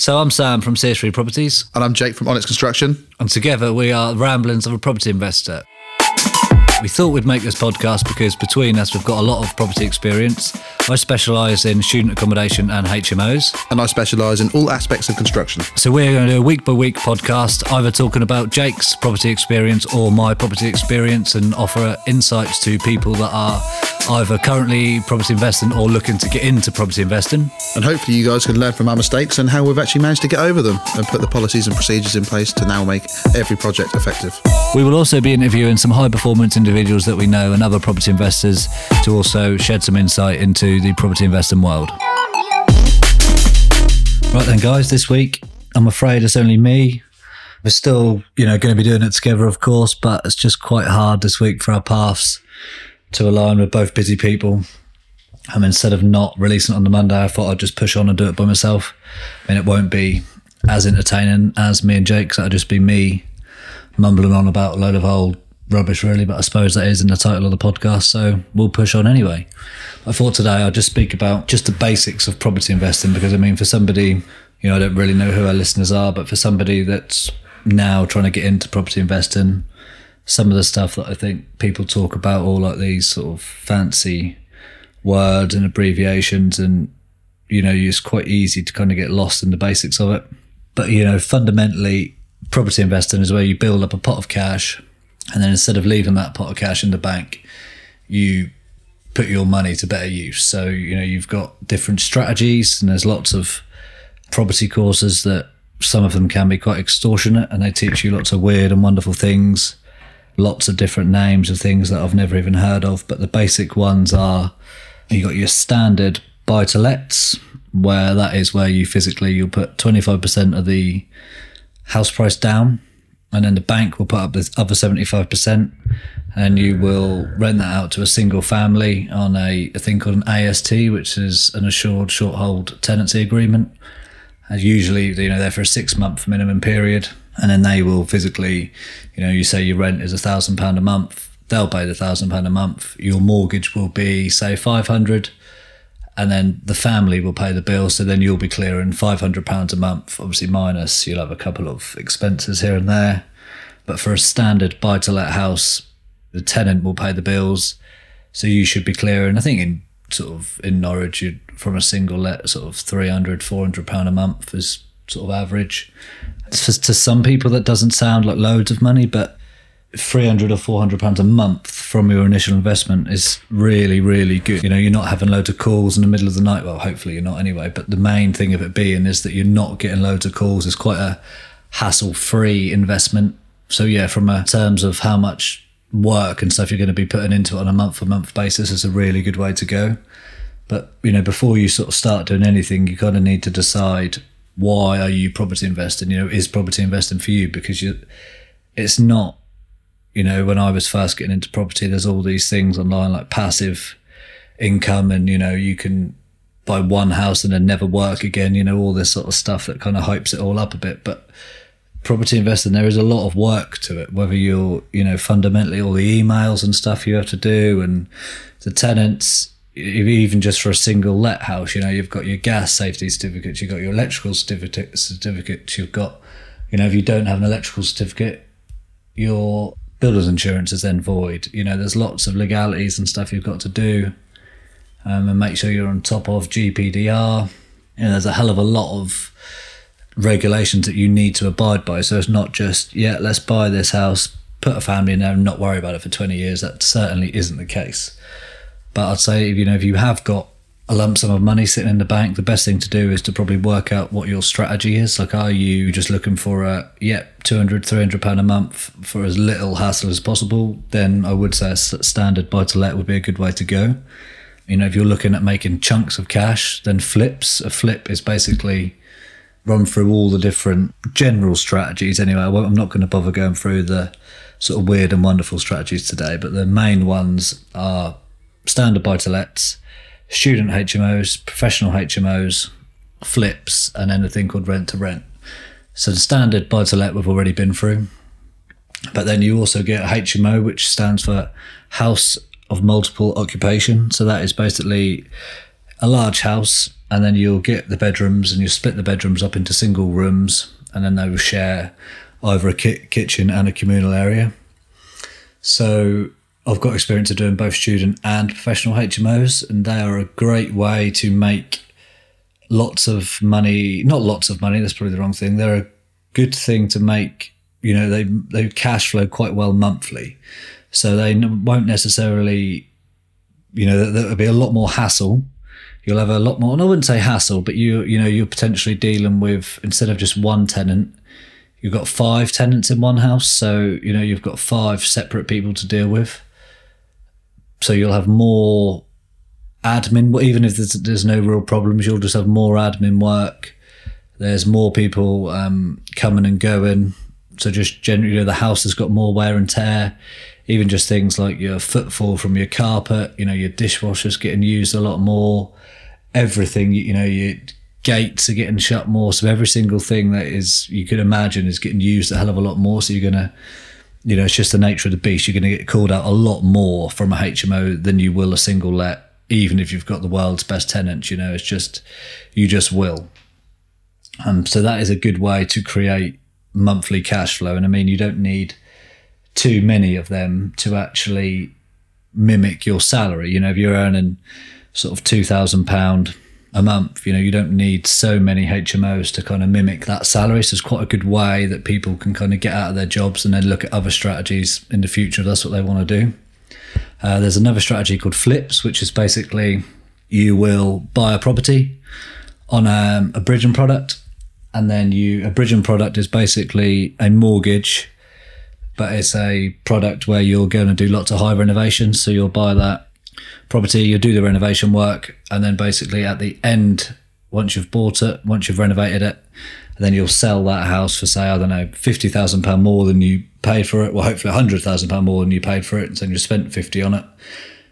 So I'm Sam from CS3 Properties, And I'm Jake from Onyx Construction. and together we are Ramblings of a Property Investor. We thought we'd make this podcast because between us we've got a lot of property experience. I specialise in student accommodation and HMOs. And I specialise in all aspects of construction. So we're going to do a week by week podcast, either talking about Jake's property experience or my property experience, and offer insights to people that are either currently property investing or looking to get into property investing. And hopefully, you guys can learn from our mistakes and how we've actually managed to get over them and put the policies and procedures in place to now make every project effective. We will also be interviewing some high performance individuals that we know and other property investors to also shed some insight into the property investing world. Right then, guys, this week I'm afraid it's only me. We're still, you know, going to be doing it together, of course, but it's just quite hard this week for our paths to align. We're both busy people. And instead of not releasing it on the Monday, I thought I'd just push on and do it by myself. I mean, it won't be as entertaining as me and Jake, so it'll just be me mumbling on about a load of old rubbish, really. But I suppose that is in the title of the podcast, so we'll push on anyway. I thought today I'd just speak about just the basics of property investing because I mean, for somebody, you know, I don't really know who our listeners are, but for somebody that's now trying to get into property investing, some of the stuff that I think people talk about, all like these sort of fancy words and abbreviations, and you know, it's quite easy to kind of get lost in the basics of it. But you know, fundamentally, property investing is where you build up a pot of cash, and then instead of leaving that pot of cash in the bank, you put your money to better use. So, you know, you've got different strategies, and there's lots of property courses that some of them can be quite extortionate and they teach you lots of weird and wonderful things, lots of different names of things that I've never even heard of. But the basic ones are you got your standard buy to lets, where that is where you physically you'll put 25% of the house price down and then the bank will put up this other 75% and you will rent that out to a single family on a, a thing called an AST which is an assured shorthold tenancy agreement. And usually you know they're for a six month minimum period and then they will physically you know you say your rent is a thousand pound a month they'll pay the thousand pound a month. Your mortgage will be say 500 and then the family will pay the bill. So then you'll be clearing five hundred pounds a month, obviously minus you'll have a couple of expenses here and there. But for a standard buy to let house, the tenant will pay the bills, so you should be clearing. I think in sort of in Norwich, you'd from a single let sort of 300 400 pound a month is sort of average. For, to some people, that doesn't sound like loads of money, but 300 or 400 pounds a month from your initial investment is really really good. You know you're not having loads of calls in the middle of the night. Well hopefully you're not anyway but the main thing of it being is that you're not getting loads of calls. It's quite a hassle free investment. So yeah from a terms of how much work and stuff you're going to be putting into it on a month for month basis is a really good way to go. But you know before you sort of start doing anything you kind of need to decide why are you property investing? You know is property investing for you? Because you it's not you know, when I was first getting into property, there's all these things online like passive income, and you know, you can buy one house and then never work again. You know, all this sort of stuff that kind of hypes it all up a bit. But property investing, there is a lot of work to it. Whether you're, you know, fundamentally all the emails and stuff you have to do, and the tenants. Even just for a single let house, you know, you've got your gas safety certificates, you've got your electrical certificate, certificates, you've got, you know, if you don't have an electrical certificate, your builder's insurance is then void. You know, there's lots of legalities and stuff you've got to do, um, and make sure you're on top of GPDR. You know, there's a hell of a lot of regulations that you need to abide by. So it's not just yeah, let's buy this house, put a family in there, and not worry about it for 20 years. That certainly isn't the case. But I'd say you know if you have got a lump sum of money sitting in the bank, the best thing to do is to probably work out what your strategy is. Like, are you just looking for a, yep, 200, 300 pound a month for as little hassle as possible? Then I would say a standard buy to let would be a good way to go. You know, if you're looking at making chunks of cash, then flips. A flip is basically run through all the different general strategies. Anyway, I'm not going to bother going through the sort of weird and wonderful strategies today, but the main ones are standard buy to lets student HMOs, professional HMOs, flips, and then a thing called rent to rent. So the standard buy to let we've already been through. But then you also get HMO, which stands for House of Multiple Occupation. So that is basically a large house and then you'll get the bedrooms and you split the bedrooms up into single rooms, and then they will share either a ki- kitchen and a communal area. So I've got experience of doing both student and professional HMOs, and they are a great way to make lots of money. Not lots of money. That's probably the wrong thing. They're a good thing to make. You know, they they cash flow quite well monthly, so they won't necessarily. You know, there will be a lot more hassle. You'll have a lot more. And I wouldn't say hassle, but you you know you're potentially dealing with instead of just one tenant, you've got five tenants in one house. So you know you've got five separate people to deal with. So you'll have more admin, even if there's, there's no real problems, you'll just have more admin work. There's more people um, coming and going. So just generally, you know, the house has got more wear and tear. Even just things like your footfall from your carpet, you know, your dishwasher's getting used a lot more. Everything, you know, your gates are getting shut more. So every single thing that is you can imagine is getting used a hell of a lot more. So you're gonna you know, it's just the nature of the beast. You're going to get called out a lot more from a HMO than you will a single let, even if you've got the world's best tenants. You know, it's just, you just will. Um, so that is a good way to create monthly cash flow. And I mean, you don't need too many of them to actually mimic your salary. You know, if you're earning sort of £2,000 a month. You know, you don't need so many HMOs to kind of mimic that salary. So it's quite a good way that people can kind of get out of their jobs and then look at other strategies in the future if that's what they want to do. Uh, there's another strategy called flips, which is basically you will buy a property on um, a bridging product, and then you a bridging product is basically a mortgage, but it's a product where you're going to do lots of high renovations. So you'll buy that property, you do the renovation work, and then basically at the end, once you've bought it, once you've renovated it, then you'll sell that house for say I don't know fifty thousand pound more than you paid for it. Well, hopefully hundred thousand pound more than you paid for it, and so you spent fifty on it.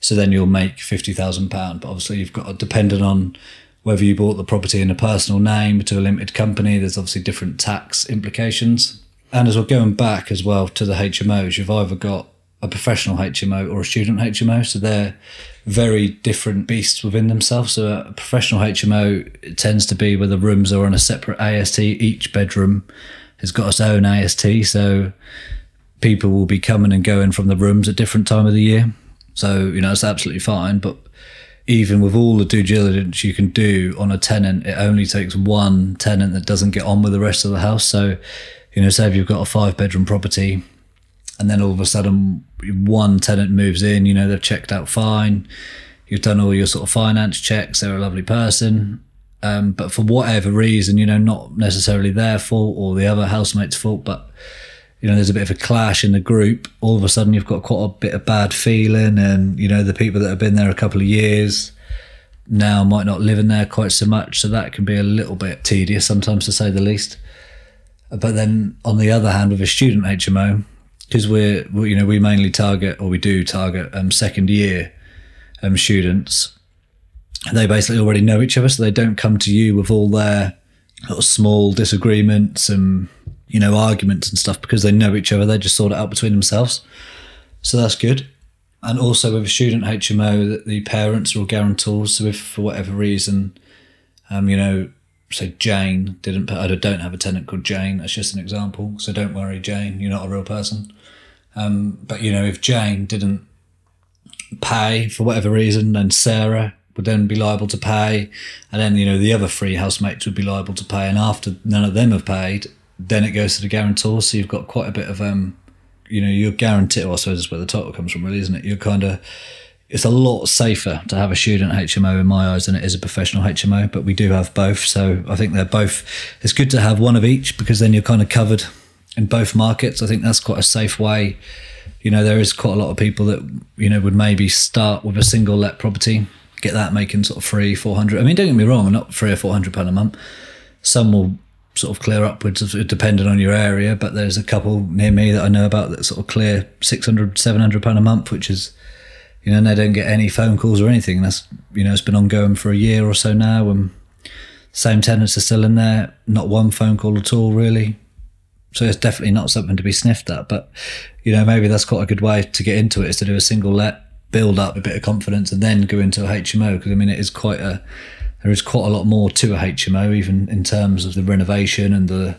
So then you'll make fifty thousand pound. But obviously you've got dependent on whether you bought the property in a personal name to a limited company. There's obviously different tax implications. And as well going back as well to the HMOs, you've either got a professional HMO or a student HMO. So they're very different beasts within themselves. So a professional HMO tends to be where the rooms are on a separate AST. Each bedroom has got its own AST. So people will be coming and going from the rooms at different time of the year. So, you know, it's absolutely fine. But even with all the due diligence you can do on a tenant, it only takes one tenant that doesn't get on with the rest of the house. So, you know, say if you've got a five bedroom property, and then all of a sudden one tenant moves in you know they've checked out fine. You've done all your sort of finance checks they're a lovely person. Um, but for whatever reason you know not necessarily their fault or the other housemate's fault but you know there's a bit of a clash in the group. All of a sudden you've got quite a bit of bad feeling and you know the people that have been there a couple of years now might not live in there quite so much. So that can be a little bit tedious sometimes to say the least. But then on the other hand with a student hmo because we're we, you know we mainly target or we do target um, second year um, students. They basically already know each other, so they don't come to you with all their little small disagreements and you know arguments and stuff because they know each other. They just sort it out between themselves, so that's good. And also with a student HMO, that the parents are all guarantors. So if for whatever reason, um, you know, say Jane didn't, I don't have a tenant called Jane. That's just an example. So don't worry, Jane, you're not a real person. Um, but you know, if Jane didn't pay for whatever reason, then Sarah would then be liable to pay, and then you know the other three housemates would be liable to pay, and after none of them have paid, then it goes to the guarantor. So you've got quite a bit of um, you know, you're guaranteed. Well, I suppose that's where the title comes from, really, isn't it? You're kind of it's a lot safer to have a student HMO in my eyes than it is a professional HMO, but we do have both. So I think they're both, it's good to have one of each because then you're kind of covered in both markets. I think that's quite a safe way. You know, there is quite a lot of people that, you know, would maybe start with a single let property, get that making sort of three, 400. I mean, don't get me wrong, not three or 400 pound a month. Some will sort of clear upwards depending on your area, but there's a couple near me that I know about that sort of clear 600, 700 pound a month, which is, you know, and they don't get any phone calls or anything. That's, you know, it's been ongoing for a year or so now and same tenants are still in there, not one phone call at all, really. So it's definitely not something to be sniffed at. But you know, maybe that's quite a good way to get into it is to do a single let, build up a bit of confidence, and then go into a HMO because I mean it is quite a there is quite a lot more to a HMO, even in terms of the renovation and the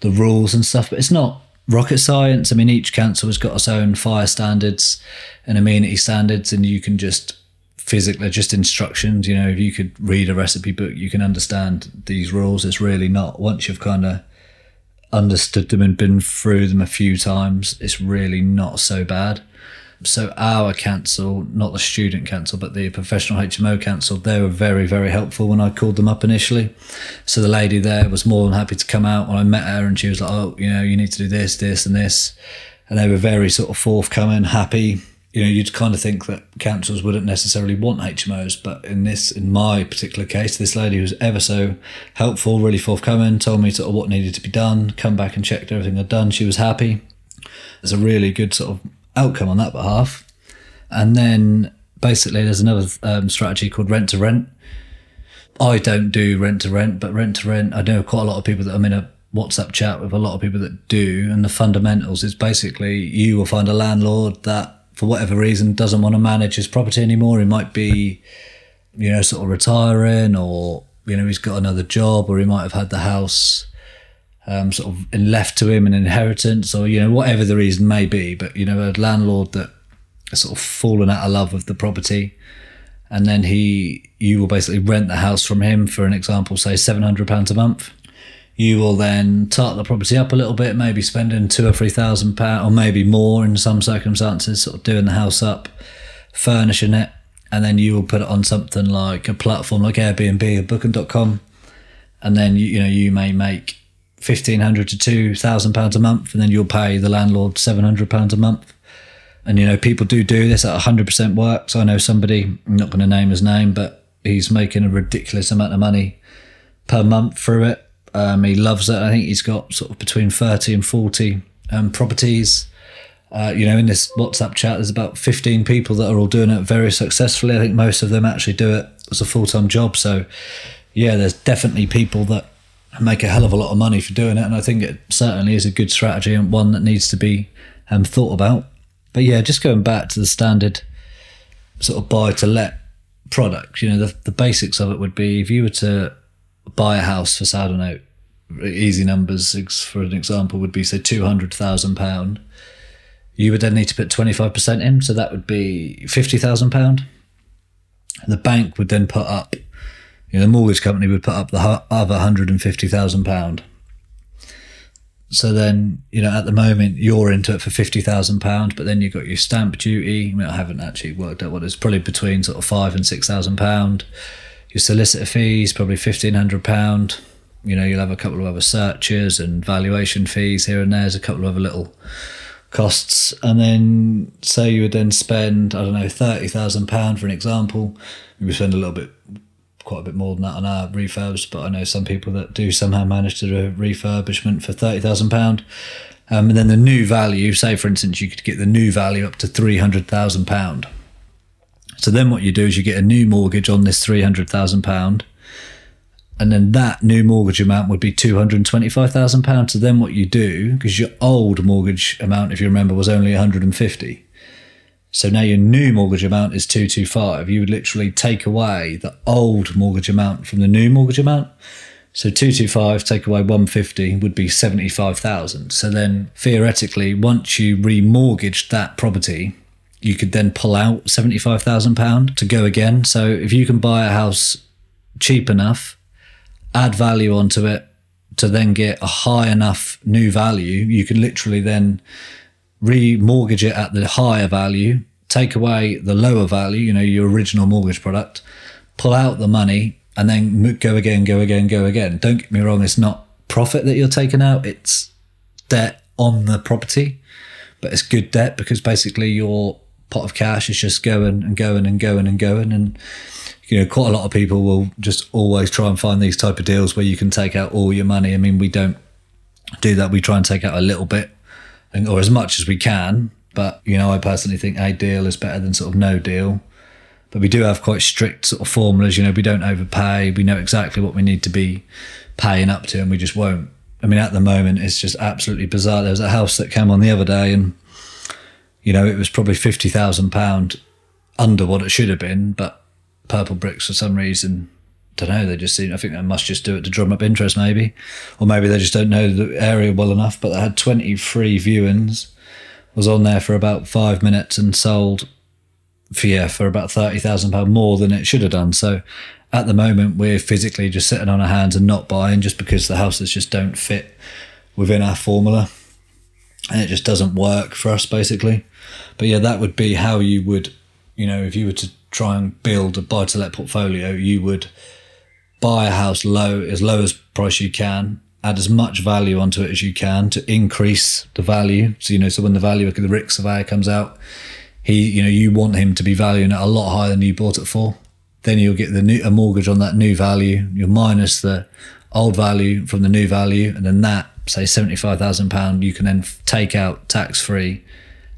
the rules and stuff. But it's not rocket science. I mean, each council has got its own fire standards and amenity standards, and you can just physically just instructions. You know, if you could read a recipe book, you can understand these rules. It's really not once you've kind of understood them and been through them a few times, it's really not so bad. So our council, not the student council, but the professional HMO council, they were very, very helpful when I called them up initially. So the lady there was more than happy to come out when I met her and she was like, Oh, you know, you need to do this, this and this. And they were very sort of forthcoming, happy. You know, you'd kind of think that councils wouldn't necessarily want HMOs, but in this, in my particular case, this lady was ever so helpful, really forthcoming, told me sort of what needed to be done, come back and checked everything I'd done. She was happy. There's a really good sort of outcome on that behalf. And then basically, there's another um, strategy called rent to rent. I don't do rent to rent, but rent to rent, I know quite a lot of people that I'm in a WhatsApp chat with a lot of people that do. And the fundamentals is basically you will find a landlord that, for whatever reason, doesn't want to manage his property anymore. He might be, you know, sort of retiring or, you know, he's got another job or he might have had the house um, sort of left to him an inheritance or you know whatever the reason may be but you know a landlord that sort of fallen out of love with the property and then he you will basically rent the house from him for an example say 700 pounds a month you will then tart the property up a little bit maybe spending two or three thousand pounds or maybe more in some circumstances sort of doing the house up furnishing it and then you will put it on something like a platform like airbnb or booking.com and then you, you know you may make fifteen hundred to two thousand pounds a month, and then you'll pay the landlord seven hundred pounds a month. And you know, people do do this at hundred percent work. So I know somebody, I'm not going to name his name, but he's making a ridiculous amount of money per month through it. Um, he loves it. I think he's got sort of between thirty and forty um, properties. Uh, you know, in this WhatsApp chat, there's about 15 people that are all doing it very successfully. I think most of them actually do it as a full time job. So, yeah, there's definitely people that make a hell of a lot of money for doing it. And I think it certainly is a good strategy and one that needs to be um, thought about. But yeah, just going back to the standard sort of buy to let product, you know, the, the basics of it would be if you were to buy a house for, say, I don't know, easy numbers for an example would be, say, £200,000. You would then need to put 25% in. So that would be £50,000. The bank would then put up you know, the mortgage company would put up the other hundred and fifty thousand pound. So then, you know, at the moment you're into it for fifty thousand pound, but then you've got your stamp duty. I, mean, I haven't actually worked out what it's probably between sort of five and six thousand pound. Your solicitor fees probably fifteen hundred pound. You know, you'll have a couple of other searches and valuation fees here and there. there's a couple of other little costs, and then say you would then spend I don't know thirty thousand pound for an example. We spend a little bit quite a bit more than that on our refurbs, but I know some people that do somehow manage to do a refurbishment for thirty thousand pound. Um, and then the new value, say for instance, you could get the new value up to three hundred thousand pound. So then what you do is you get a new mortgage on this three hundred thousand pound, and then that new mortgage amount would be two hundred twenty-five thousand pounds. So then what you do, because your old mortgage amount, if you remember, was only one hundred and fifty. So now your new mortgage amount is 225. You would literally take away the old mortgage amount from the new mortgage amount. So 225 take away 150 would be 75,000. So then theoretically, once you remortgaged that property, you could then pull out 75,000 pound to go again. So if you can buy a house cheap enough, add value onto it to then get a high enough new value, you can literally then remortgage it at the higher value, take away the lower value, you know, your original mortgage product, pull out the money, and then go again, go again, go again. Don't get me wrong, it's not profit that you're taking out, it's debt on the property, but it's good debt because basically your pot of cash is just going and going and going and going. And, you know, quite a lot of people will just always try and find these type of deals where you can take out all your money. I mean, we don't do that. We try and take out a little bit or as much as we can. But you know, I personally think a deal is better than sort of no deal. But we do have quite strict sort of formulas. You know, we don't overpay. We know exactly what we need to be paying up to, and we just won't. I mean, at the moment, it's just absolutely bizarre. There was a house that came on the other day, and you know, it was probably fifty thousand pound under what it should have been, but Purplebricks for some reason don't know. They just seem. I think they must just do it to drum up interest, maybe, or maybe they just don't know the area well enough. But they had 23 viewings. Was on there for about five minutes and sold for yeah for about thirty thousand pound more than it should have done. So at the moment we're physically just sitting on our hands and not buying just because the houses just don't fit within our formula and it just doesn't work for us basically. But yeah, that would be how you would, you know, if you were to try and build a buy to let portfolio, you would buy a house low as low as price you can, add as much value onto it as you can to increase the value. So you know, so when the value of the RICS surveyor comes out, he, you know, you want him to be valuing it a lot higher than you bought it for. Then you'll get the new a mortgage on that new value. You'll minus the old value from the new value, and then that say seventy five thousand pound, you can then take out tax free,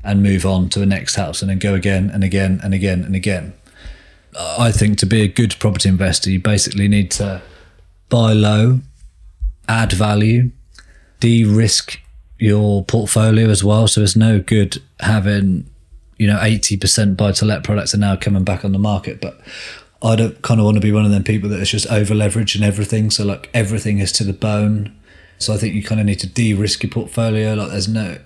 and move on to the next house, and then go again and again and again and again. I think to be a good property investor, you basically need to buy low, add value, de-risk your portfolio as well. So it's no good having you know, 80% buy to let products are now coming back on the market. But I don't kind of want to be one of them people that is just over leveraged and everything. So, like, everything is to the bone. So, I think you kind of need to de risk your portfolio. Like, there's no,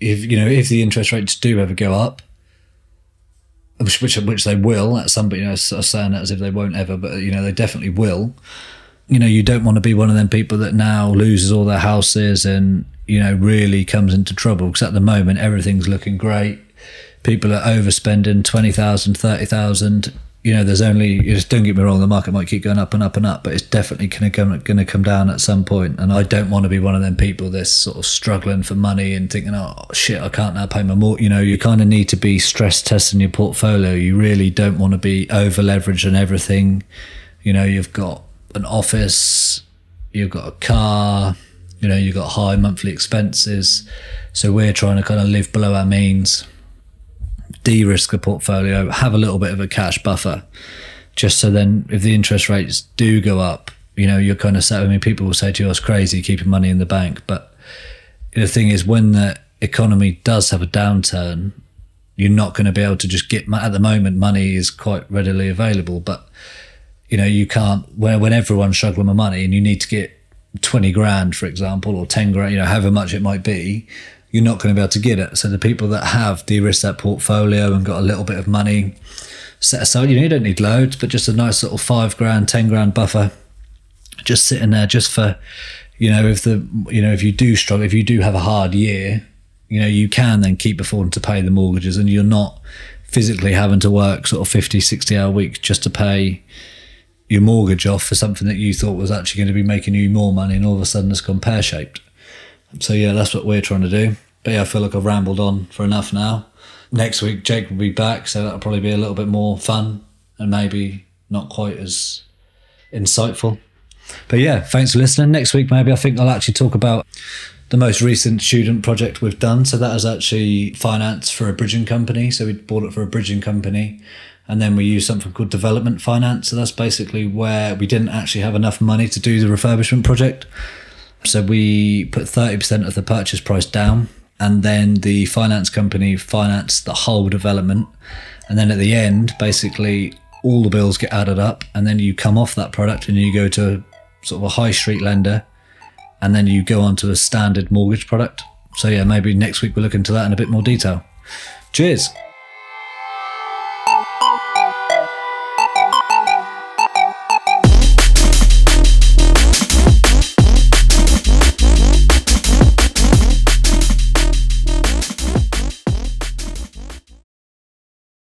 if, you know, if the interest rates do ever go up, which, which, which they will at some point, you know, I'm saying that as if they won't ever, but, you know, they definitely will. You know, you don't want to be one of them people that now loses all their houses and, you know, really comes into trouble because at the moment everything's looking great people are overspending 20,000, 30,000. You know, there's only, just don't get me wrong, the market might keep going up and up and up, but it's definitely going to going to come down at some point. And I don't want to be one of them people that's sort of struggling for money and thinking, oh shit, I can't now pay my mortgage. You know, you kind of need to be stress testing your portfolio. You really don't want to be over leveraged and everything. You know, you've got an office, you've got a car, you know, you've got high monthly expenses. So we're trying to kind of live below our means de-risk the portfolio, have a little bit of a cash buffer, just so then if the interest rates do go up, you know, you're kind of set. I mean, people will say to you, oh, "It's crazy keeping money in the bank," but the thing is, when the economy does have a downturn, you're not going to be able to just get. At the moment, money is quite readily available, but you know, you can't. When when everyone's struggling with money and you need to get twenty grand, for example, or ten grand, you know, however much it might be, you're not going to be able to get it. So the people that have de-risked that portfolio and got a little bit of money set aside, you know, you don't need loads, but just a nice little five grand, ten grand buffer, just sitting there, just for, you know, if the, you know, if you do struggle, if you do have a hard year, you know, you can then keep affording to pay the mortgages, and you're not physically having to work sort of 50, 60 hour weeks just to pay your mortgage off for something that you thought was actually going to be making you more money, and all of a sudden it's gone pear shaped. So yeah, that's what we're trying to do. But yeah, I feel like I've rambled on for enough now. Next week, Jake will be back, so that'll probably be a little bit more fun and maybe not quite as insightful. But yeah, thanks for listening. Next week, maybe I think I'll actually talk about the most recent student project we've done. So that is actually finance for a bridging company. So we bought it for a bridging company. And then we used something called development finance. So that's basically where we didn't actually have enough money to do the refurbishment project. So we put 30% of the purchase price down, and then the finance company financed the whole development. And then at the end, basically, all the bills get added up, and then you come off that product and you go to sort of a high street lender, and then you go on to a standard mortgage product. So, yeah, maybe next week we'll look into that in a bit more detail. Cheers.